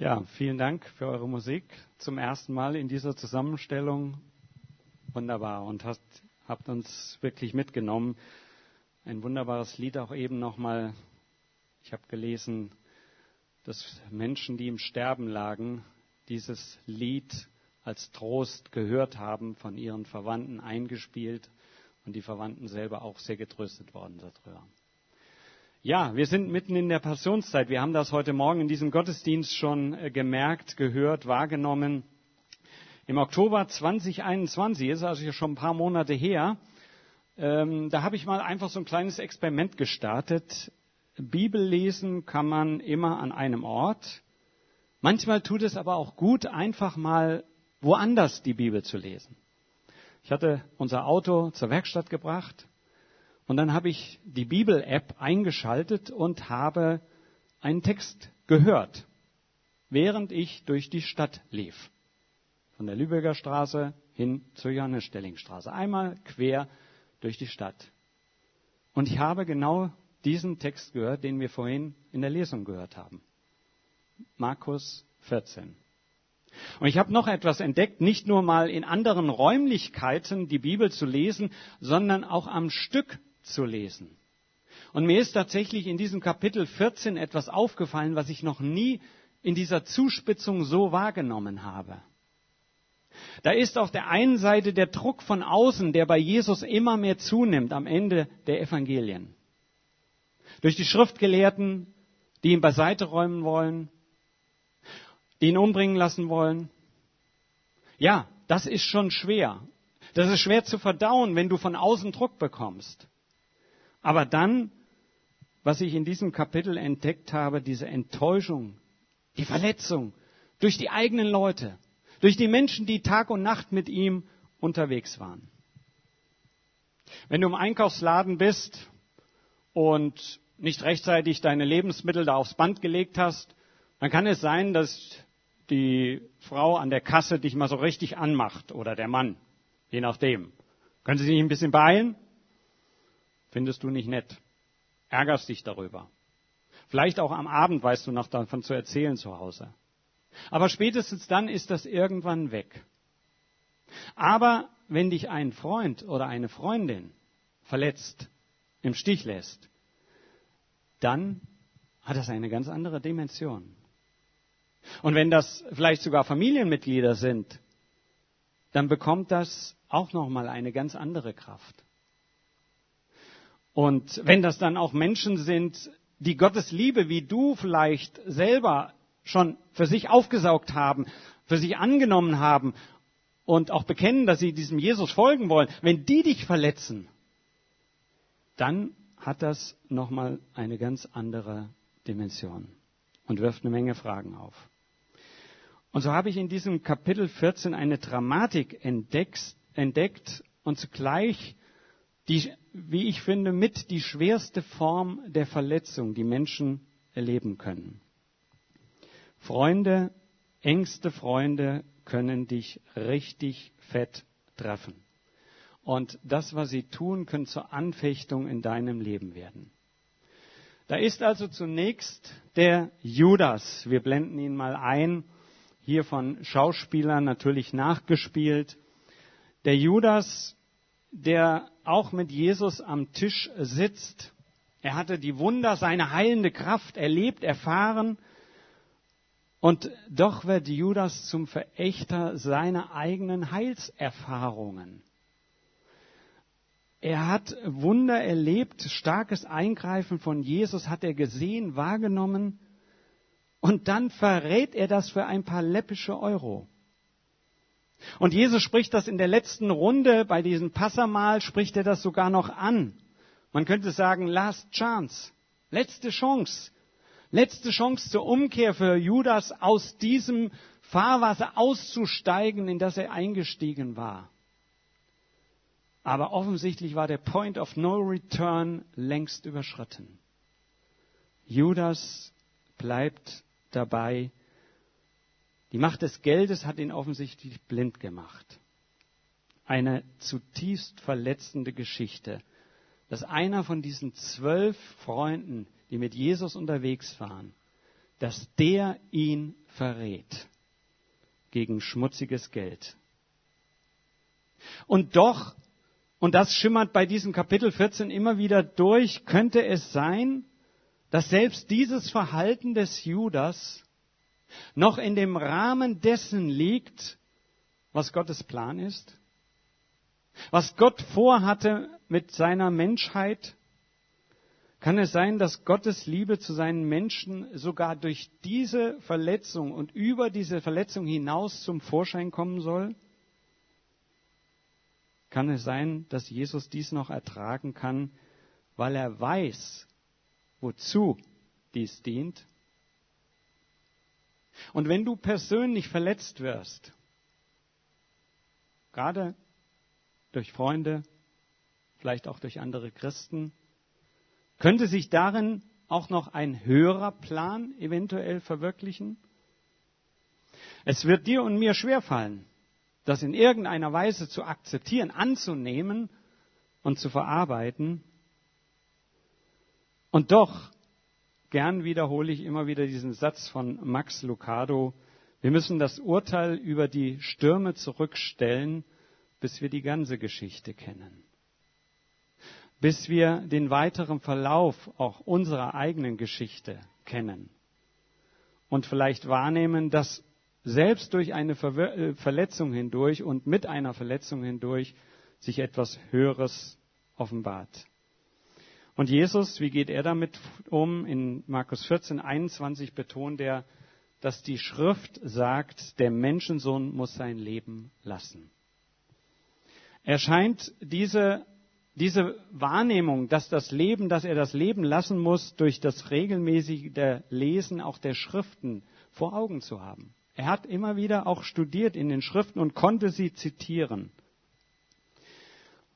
Ja, vielen Dank für eure Musik. Zum ersten Mal in dieser Zusammenstellung. Wunderbar und hast, habt uns wirklich mitgenommen. Ein wunderbares Lied auch eben nochmal. Ich habe gelesen, dass Menschen, die im Sterben lagen, dieses Lied als Trost gehört haben, von ihren Verwandten eingespielt und die Verwandten selber auch sehr getröstet worden darüber. Ja, wir sind mitten in der Passionszeit. Wir haben das heute Morgen in diesem Gottesdienst schon äh, gemerkt, gehört, wahrgenommen. Im Oktober 2021, ist also schon ein paar Monate her, ähm, da habe ich mal einfach so ein kleines Experiment gestartet. Bibel lesen kann man immer an einem Ort. Manchmal tut es aber auch gut, einfach mal woanders die Bibel zu lesen. Ich hatte unser Auto zur Werkstatt gebracht und dann habe ich die Bibel-App eingeschaltet und habe einen Text gehört, während ich durch die Stadt lief. Von der Lübecker Straße hin zur Johannes-Stelling-Straße. Einmal quer durch die Stadt. Und ich habe genau diesen Text gehört, den wir vorhin in der Lesung gehört haben. Markus 14. Und ich habe noch etwas entdeckt, nicht nur mal in anderen Räumlichkeiten die Bibel zu lesen, sondern auch am Stück zu lesen. Und mir ist tatsächlich in diesem Kapitel 14 etwas aufgefallen, was ich noch nie in dieser Zuspitzung so wahrgenommen habe. Da ist auf der einen Seite der Druck von außen, der bei Jesus immer mehr zunimmt am Ende der Evangelien. Durch die Schriftgelehrten, die ihn beiseite räumen wollen, die ihn umbringen lassen wollen. Ja, das ist schon schwer. Das ist schwer zu verdauen, wenn du von außen Druck bekommst. Aber dann, was ich in diesem Kapitel entdeckt habe, diese Enttäuschung, die Verletzung durch die eigenen Leute, durch die Menschen, die Tag und Nacht mit ihm unterwegs waren. Wenn du im Einkaufsladen bist und nicht rechtzeitig deine Lebensmittel da aufs Band gelegt hast, dann kann es sein, dass die Frau an der Kasse dich mal so richtig anmacht oder der Mann, je nachdem. Können Sie sich ein bisschen beeilen? Findest du nicht nett. Ärgerst dich darüber. Vielleicht auch am Abend weißt du noch davon zu erzählen zu Hause. Aber spätestens dann ist das irgendwann weg. Aber wenn dich ein Freund oder eine Freundin verletzt, im Stich lässt, dann hat das eine ganz andere Dimension. Und wenn das vielleicht sogar Familienmitglieder sind, dann bekommt das auch nochmal eine ganz andere Kraft. Und wenn das dann auch Menschen sind, die Gottes Liebe, wie du vielleicht selber schon für sich aufgesaugt haben, für sich angenommen haben und auch bekennen, dass sie diesem Jesus folgen wollen, wenn die dich verletzen, dann hat das nochmal eine ganz andere Dimension und wirft eine Menge Fragen auf. Und so habe ich in diesem Kapitel 14 eine Dramatik entdeckt, entdeckt und zugleich die, wie ich finde, mit die schwerste Form der Verletzung, die Menschen erleben können. Freunde, engste Freunde können dich richtig fett treffen. Und das, was sie tun, können zur Anfechtung in deinem Leben werden. Da ist also zunächst der Judas. Wir blenden ihn mal ein. Hier von Schauspielern natürlich nachgespielt. Der Judas der auch mit Jesus am Tisch sitzt. Er hatte die Wunder, seine heilende Kraft erlebt, erfahren. Und doch wird Judas zum Verächter seiner eigenen Heilserfahrungen. Er hat Wunder erlebt, starkes Eingreifen von Jesus hat er gesehen, wahrgenommen. Und dann verrät er das für ein paar läppische Euro. Und Jesus spricht das in der letzten Runde, bei diesem Passamal spricht er das sogar noch an. Man könnte sagen, last chance, letzte Chance, letzte Chance zur Umkehr für Judas aus diesem Fahrwasser auszusteigen, in das er eingestiegen war. Aber offensichtlich war der Point of No Return längst überschritten. Judas bleibt dabei, die Macht des Geldes hat ihn offensichtlich blind gemacht. Eine zutiefst verletzende Geschichte, dass einer von diesen zwölf Freunden, die mit Jesus unterwegs waren, dass der ihn verrät gegen schmutziges Geld. Und doch, und das schimmert bei diesem Kapitel 14 immer wieder durch, könnte es sein, dass selbst dieses Verhalten des Judas noch in dem Rahmen dessen liegt, was Gottes Plan ist? Was Gott vorhatte mit seiner Menschheit? Kann es sein, dass Gottes Liebe zu seinen Menschen sogar durch diese Verletzung und über diese Verletzung hinaus zum Vorschein kommen soll? Kann es sein, dass Jesus dies noch ertragen kann, weil er weiß, wozu dies dient? Und wenn du persönlich verletzt wirst, gerade durch Freunde, vielleicht auch durch andere Christen, könnte sich darin auch noch ein höherer Plan eventuell verwirklichen? Es wird dir und mir schwerfallen, das in irgendeiner Weise zu akzeptieren, anzunehmen und zu verarbeiten. Und doch, gern wiederhole ich immer wieder diesen Satz von Max Lucado, wir müssen das Urteil über die Stürme zurückstellen, bis wir die ganze Geschichte kennen. Bis wir den weiteren Verlauf auch unserer eigenen Geschichte kennen. Und vielleicht wahrnehmen, dass selbst durch eine äh, Verletzung hindurch und mit einer Verletzung hindurch sich etwas Höheres offenbart. Und Jesus, wie geht er damit um? In Markus 14, 21 betont er, dass die Schrift sagt, der Menschensohn muss sein Leben lassen. Er scheint diese diese Wahrnehmung, dass das Leben, dass er das Leben lassen muss, durch das regelmäßige Lesen auch der Schriften vor Augen zu haben. Er hat immer wieder auch studiert in den Schriften und konnte sie zitieren.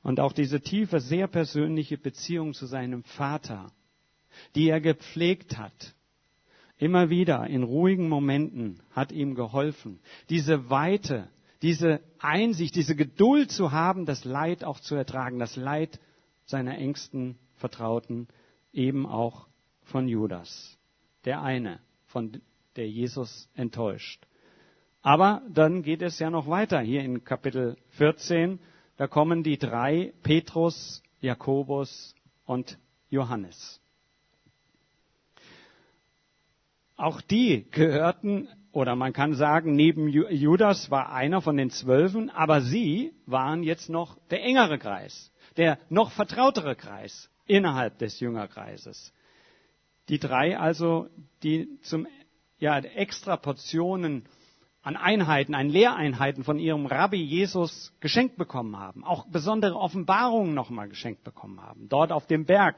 Und auch diese tiefe, sehr persönliche Beziehung zu seinem Vater, die er gepflegt hat, immer wieder in ruhigen Momenten hat ihm geholfen. Diese Weite, diese Einsicht, diese Geduld zu haben, das Leid auch zu ertragen, das Leid seiner engsten Vertrauten, eben auch von Judas, der eine, von der Jesus enttäuscht. Aber dann geht es ja noch weiter hier in Kapitel 14. Da kommen die drei, Petrus, Jakobus und Johannes. Auch die gehörten oder man kann sagen, neben Judas war einer von den Zwölfen, aber sie waren jetzt noch der engere Kreis, der noch vertrautere Kreis innerhalb des Jüngerkreises. Die drei also, die zum, ja, extra Portionen an Einheiten, an Lehreinheiten von ihrem Rabbi Jesus geschenkt bekommen haben, auch besondere Offenbarungen nochmal geschenkt bekommen haben. Dort auf dem Berg,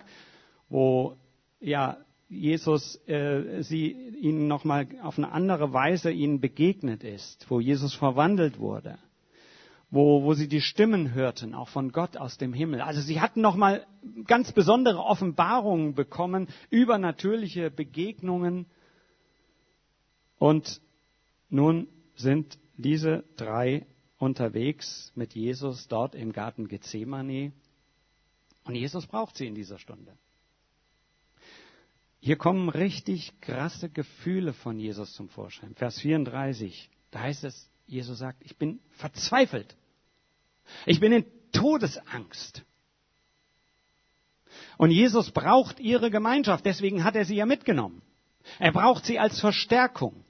wo ja Jesus äh, sie ihnen nochmal auf eine andere Weise ihnen begegnet ist, wo Jesus verwandelt wurde, wo, wo sie die Stimmen hörten, auch von Gott aus dem Himmel. Also sie hatten nochmal ganz besondere Offenbarungen bekommen, übernatürliche Begegnungen. Und nun sind diese drei unterwegs mit Jesus dort im Garten Gethsemane. Und Jesus braucht sie in dieser Stunde. Hier kommen richtig krasse Gefühle von Jesus zum Vorschein. Vers 34, da heißt es, Jesus sagt, ich bin verzweifelt. Ich bin in Todesangst. Und Jesus braucht ihre Gemeinschaft, deswegen hat er sie ja mitgenommen. Er braucht sie als Verstärkung.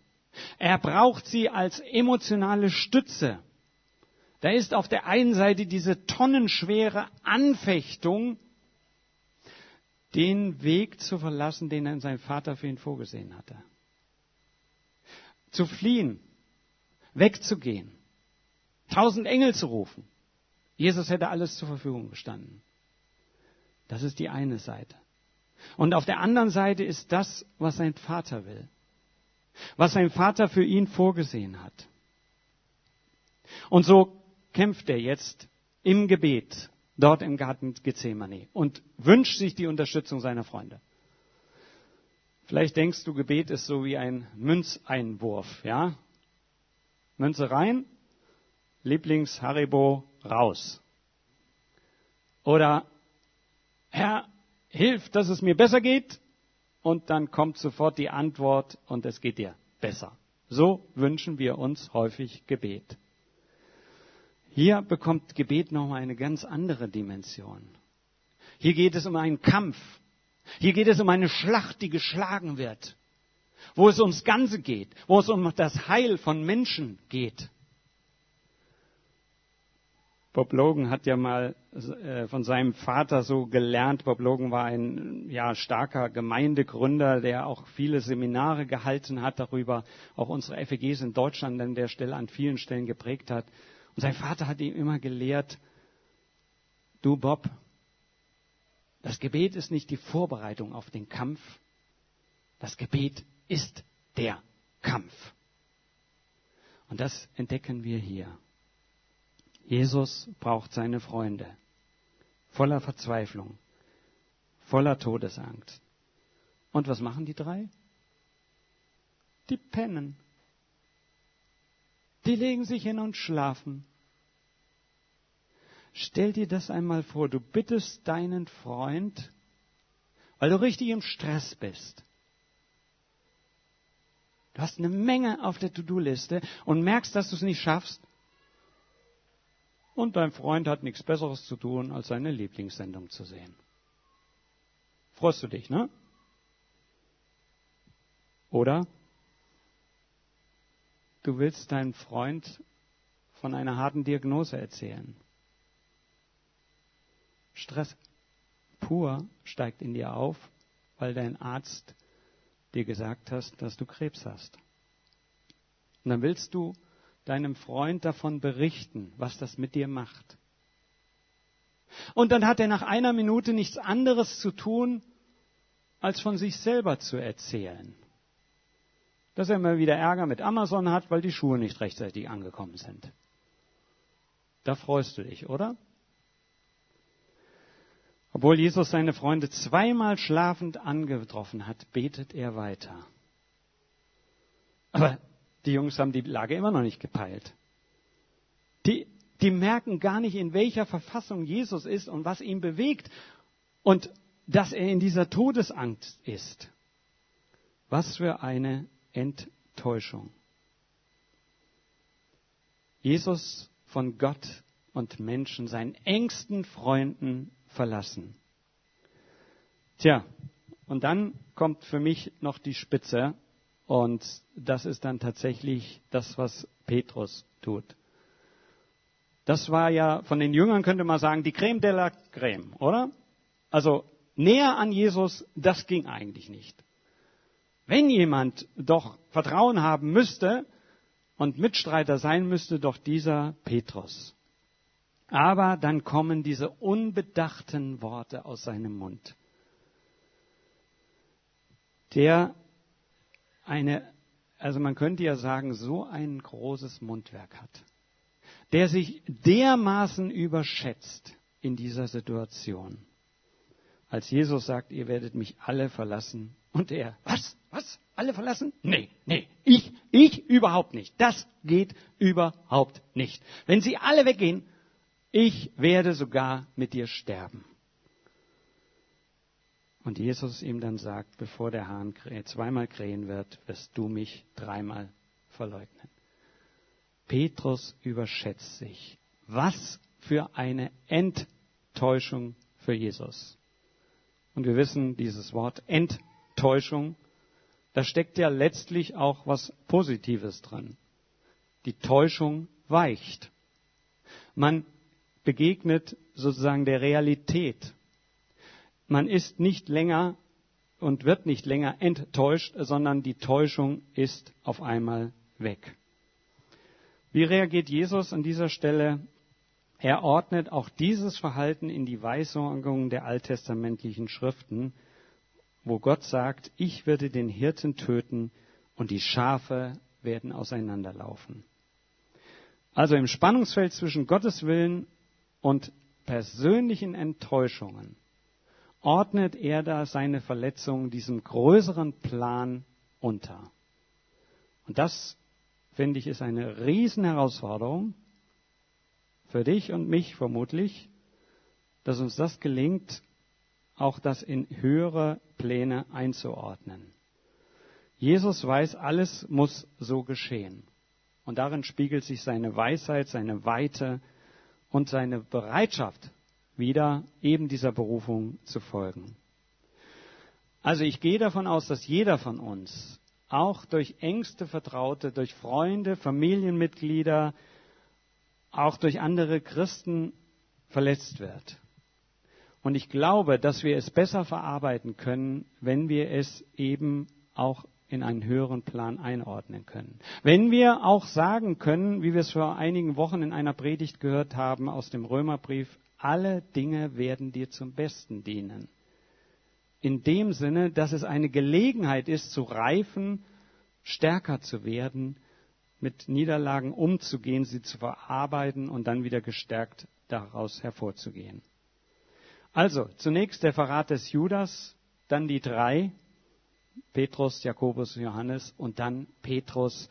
Er braucht sie als emotionale Stütze. Da ist auf der einen Seite diese tonnenschwere Anfechtung den Weg zu verlassen, den sein Vater für ihn vorgesehen hatte. Zu fliehen, wegzugehen, tausend Engel zu rufen. Jesus hätte alles zur Verfügung gestanden. Das ist die eine Seite. Und auf der anderen Seite ist das, was sein Vater will. Was sein Vater für ihn vorgesehen hat. Und so kämpft er jetzt im Gebet dort im Garten Gethsemane und wünscht sich die Unterstützung seiner Freunde. Vielleicht denkst du, Gebet ist so wie ein Münzeinwurf, ja? Münze rein, Lieblings Haribo raus. Oder Herr, hilf, dass es mir besser geht und dann kommt sofort die Antwort und es geht dir besser. So wünschen wir uns häufig Gebet. Hier bekommt Gebet nochmal eine ganz andere Dimension. Hier geht es um einen Kampf. Hier geht es um eine Schlacht, die geschlagen wird. Wo es ums Ganze geht. Wo es um das Heil von Menschen geht. Bob Logan hat ja mal äh, von seinem Vater so gelernt. Bob Logan war ein ja, starker Gemeindegründer, der auch viele Seminare gehalten hat darüber, auch unsere FEGs in Deutschland an der Stelle an vielen Stellen geprägt hat. Und sein Vater hat ihm immer gelehrt, du Bob, das Gebet ist nicht die Vorbereitung auf den Kampf, das Gebet ist der Kampf. Und das entdecken wir hier. Jesus braucht seine Freunde. Voller Verzweiflung, voller Todesangst. Und was machen die drei? Die pennen. Die legen sich hin und schlafen. Stell dir das einmal vor, du bittest deinen Freund, weil du richtig im Stress bist. Du hast eine Menge auf der To-Do-Liste und merkst, dass du es nicht schaffst. Und dein Freund hat nichts Besseres zu tun, als seine Lieblingssendung zu sehen. Freust du dich, ne? Oder du willst deinem Freund von einer harten Diagnose erzählen. Stress pur steigt in dir auf, weil dein Arzt dir gesagt hast, dass du Krebs hast. Und dann willst du deinem Freund davon berichten, was das mit dir macht. Und dann hat er nach einer Minute nichts anderes zu tun, als von sich selber zu erzählen. Dass er mal wieder Ärger mit Amazon hat, weil die Schuhe nicht rechtzeitig angekommen sind. Da freust du dich, oder? Obwohl Jesus seine Freunde zweimal schlafend angetroffen hat, betet er weiter. Aber die Jungs haben die Lage immer noch nicht gepeilt. Die, die merken gar nicht, in welcher Verfassung Jesus ist und was ihn bewegt und dass er in dieser Todesangst ist. Was für eine Enttäuschung. Jesus von Gott und Menschen, seinen engsten Freunden verlassen. Tja, und dann kommt für mich noch die Spitze und das ist dann tatsächlich das, was Petrus tut. Das war ja von den Jüngern, könnte man sagen, die Creme de la Creme, oder? Also näher an Jesus, das ging eigentlich nicht. Wenn jemand doch Vertrauen haben müsste und Mitstreiter sein müsste, doch dieser Petrus. Aber dann kommen diese unbedachten Worte aus seinem Mund. Der eine, also man könnte ja sagen, so ein großes Mundwerk hat, der sich dermaßen überschätzt in dieser Situation. Als Jesus sagt, ihr werdet mich alle verlassen. Und er, was? Was? Alle verlassen? Nee, nee, ich, ich überhaupt nicht. Das geht überhaupt nicht. Wenn sie alle weggehen, ich werde sogar mit dir sterben. Und Jesus ihm dann sagt, bevor der Hahn zweimal krähen wird, wirst du mich dreimal verleugnen. Petrus überschätzt sich. Was für eine Enttäuschung für Jesus. Und wir wissen, dieses Wort Enttäuschung, da steckt ja letztlich auch was Positives dran. Die Täuschung weicht. Man begegnet sozusagen der Realität man ist nicht länger und wird nicht länger enttäuscht, sondern die Täuschung ist auf einmal weg. Wie reagiert Jesus an dieser Stelle? Er ordnet auch dieses Verhalten in die Weisungen der alttestamentlichen Schriften, wo Gott sagt, ich werde den Hirten töten und die Schafe werden auseinanderlaufen. Also im Spannungsfeld zwischen Gottes Willen und persönlichen Enttäuschungen ordnet er da seine Verletzung diesem größeren Plan unter. Und das, finde ich, ist eine Riesenherausforderung für dich und mich vermutlich, dass uns das gelingt, auch das in höhere Pläne einzuordnen. Jesus weiß, alles muss so geschehen. Und darin spiegelt sich seine Weisheit, seine Weite und seine Bereitschaft wieder, eben dieser Berufung zu folgen. Also ich gehe davon aus, dass jeder von uns auch durch engste Vertraute, durch Freunde, Familienmitglieder, auch durch andere Christen verletzt wird. Und ich glaube, dass wir es besser verarbeiten können, wenn wir es eben auch in einen höheren Plan einordnen können. Wenn wir auch sagen können, wie wir es vor einigen Wochen in einer Predigt gehört haben aus dem Römerbrief, alle Dinge werden dir zum Besten dienen. In dem Sinne, dass es eine Gelegenheit ist, zu reifen, stärker zu werden, mit Niederlagen umzugehen, sie zu verarbeiten und dann wieder gestärkt daraus hervorzugehen. Also, zunächst der Verrat des Judas, dann die drei, Petrus, Jakobus, Johannes und dann Petrus.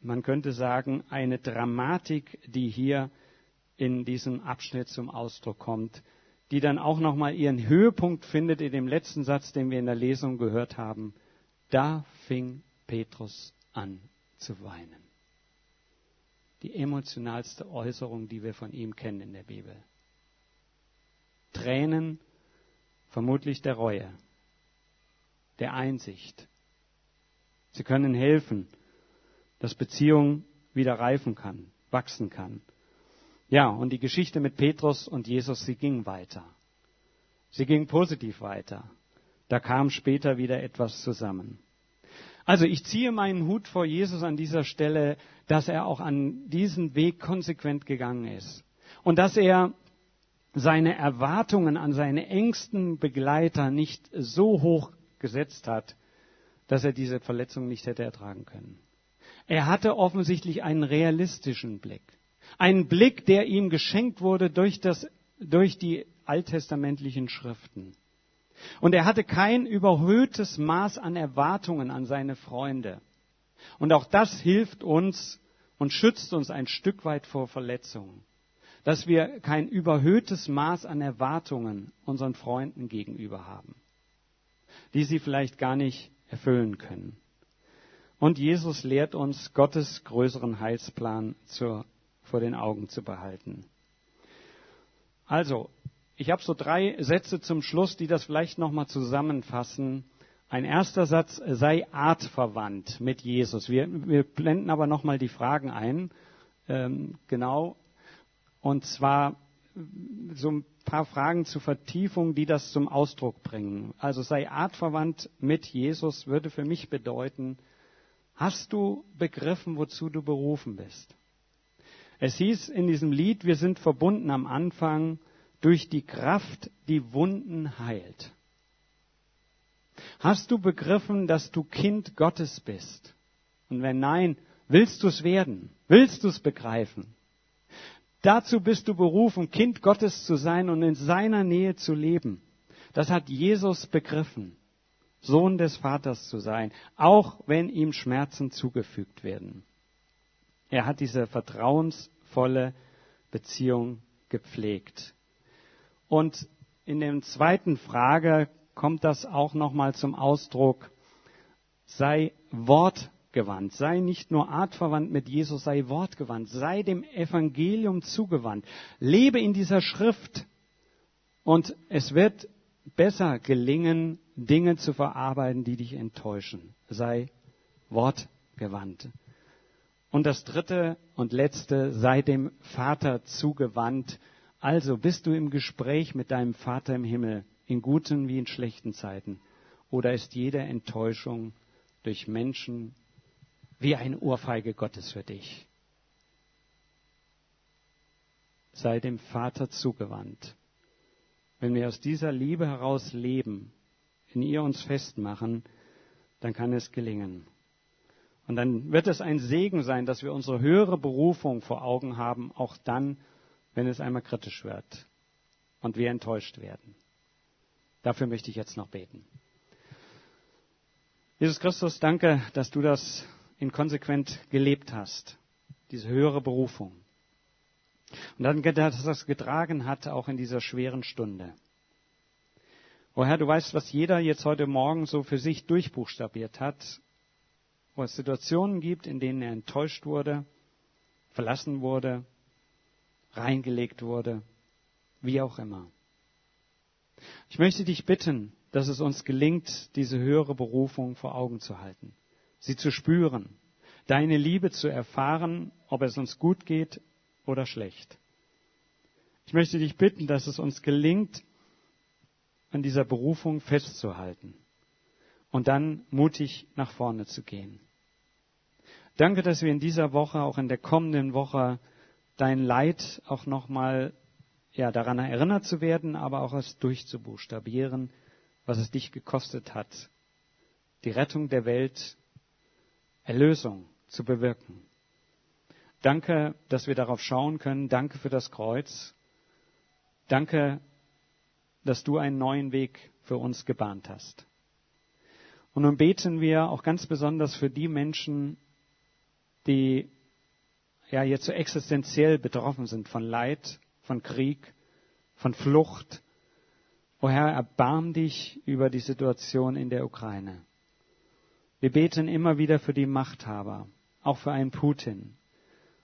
Man könnte sagen, eine Dramatik, die hier in diesem Abschnitt zum Ausdruck kommt, die dann auch nochmal ihren Höhepunkt findet in dem letzten Satz, den wir in der Lesung gehört haben. Da fing Petrus an zu weinen. Die emotionalste Äußerung, die wir von ihm kennen in der Bibel. Tränen, vermutlich der Reue, der Einsicht. Sie können helfen, dass Beziehung wieder reifen kann, wachsen kann. Ja, und die Geschichte mit Petrus und Jesus, sie ging weiter. Sie ging positiv weiter. Da kam später wieder etwas zusammen. Also ich ziehe meinen Hut vor Jesus an dieser Stelle, dass er auch an diesen Weg konsequent gegangen ist. Und dass er seine Erwartungen an seine engsten Begleiter nicht so hoch gesetzt hat, dass er diese Verletzung nicht hätte ertragen können. Er hatte offensichtlich einen realistischen Blick. Einen Blick, der ihm geschenkt wurde durch, das, durch die alttestamentlichen Schriften. Und er hatte kein überhöhtes Maß an Erwartungen an seine Freunde. Und auch das hilft uns und schützt uns ein Stück weit vor Verletzungen. Dass wir kein überhöhtes Maß an Erwartungen unseren Freunden gegenüber haben, die sie vielleicht gar nicht erfüllen können. Und Jesus lehrt uns, Gottes größeren Heilsplan zur, vor den Augen zu behalten. Also, ich habe so drei Sätze zum Schluss, die das vielleicht nochmal zusammenfassen. Ein erster Satz, sei artverwandt mit Jesus. Wir, wir blenden aber nochmal die Fragen ein. Ähm, genau. Und zwar so ein paar Fragen zur Vertiefung, die das zum Ausdruck bringen. Also sei artverwandt mit Jesus würde für mich bedeuten, hast du begriffen, wozu du berufen bist? Es hieß in diesem Lied, wir sind verbunden am Anfang durch die Kraft, die Wunden heilt. Hast du begriffen, dass du Kind Gottes bist? Und wenn nein, willst du es werden? Willst du es begreifen? Dazu bist du berufen, Kind Gottes zu sein und in seiner Nähe zu leben. Das hat Jesus begriffen, Sohn des Vaters zu sein, auch wenn ihm Schmerzen zugefügt werden. Er hat diese vertrauensvolle Beziehung gepflegt. Und in der zweiten Frage kommt das auch nochmal zum Ausdruck. Sei wortgewandt, sei nicht nur artverwandt mit Jesus, sei wortgewandt, sei dem Evangelium zugewandt. Lebe in dieser Schrift und es wird besser gelingen, Dinge zu verarbeiten, die dich enttäuschen. Sei wortgewandt. Und das dritte und letzte, sei dem Vater zugewandt, also bist du im Gespräch mit deinem Vater im Himmel, in guten wie in schlechten Zeiten? Oder ist jede Enttäuschung durch Menschen wie eine Ohrfeige Gottes für dich? Sei dem Vater zugewandt. Wenn wir aus dieser Liebe heraus leben, in ihr uns festmachen, dann kann es gelingen. Und dann wird es ein Segen sein, dass wir unsere höhere Berufung vor Augen haben, auch dann, wenn es einmal kritisch wird und wir enttäuscht werden. Dafür möchte ich jetzt noch beten. Jesus Christus, danke, dass du das inkonsequent gelebt hast, diese höhere Berufung. Und dann, dass das getragen hat, auch in dieser schweren Stunde. O Herr, du weißt, was jeder jetzt heute Morgen so für sich durchbuchstabiert hat, wo es Situationen gibt, in denen er enttäuscht wurde, verlassen wurde, reingelegt wurde, wie auch immer. Ich möchte dich bitten, dass es uns gelingt, diese höhere Berufung vor Augen zu halten, sie zu spüren, deine Liebe zu erfahren, ob es uns gut geht oder schlecht. Ich möchte dich bitten, dass es uns gelingt, an dieser Berufung festzuhalten und dann mutig nach vorne zu gehen. Danke, dass wir in dieser Woche, auch in der kommenden Woche, dein Leid auch nochmal ja, daran erinnert zu werden, aber auch es durchzubuchstabieren, was es dich gekostet hat, die Rettung der Welt, Erlösung zu bewirken. Danke, dass wir darauf schauen können. Danke für das Kreuz. Danke, dass du einen neuen Weg für uns gebahnt hast. Und nun beten wir auch ganz besonders für die Menschen, die ja jetzt so existenziell betroffen sind von Leid, von Krieg, von Flucht. O Herr, erbarm dich über die Situation in der Ukraine. Wir beten immer wieder für die Machthaber, auch für einen Putin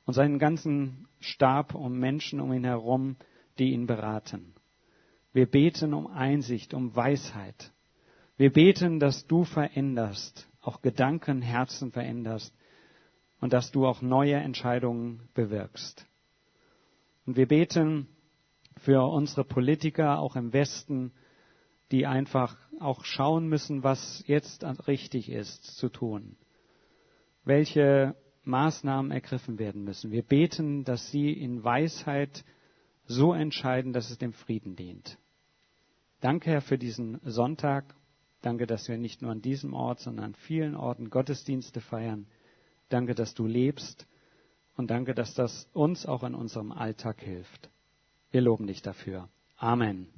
und seinen ganzen Stab um Menschen um ihn herum, die ihn beraten. Wir beten um Einsicht, um Weisheit. Wir beten, dass du veränderst, auch Gedanken, Herzen veränderst und dass du auch neue Entscheidungen bewirkst. Und wir beten für unsere Politiker auch im Westen, die einfach auch schauen müssen, was jetzt richtig ist zu tun. Welche Maßnahmen ergriffen werden müssen. Wir beten, dass sie in Weisheit so entscheiden, dass es dem Frieden dient. Danke, Herr, für diesen Sonntag. Danke, dass wir nicht nur an diesem Ort, sondern an vielen Orten Gottesdienste feiern. Danke, dass du lebst. Und danke, dass das uns auch in unserem Alltag hilft. Wir loben dich dafür. Amen.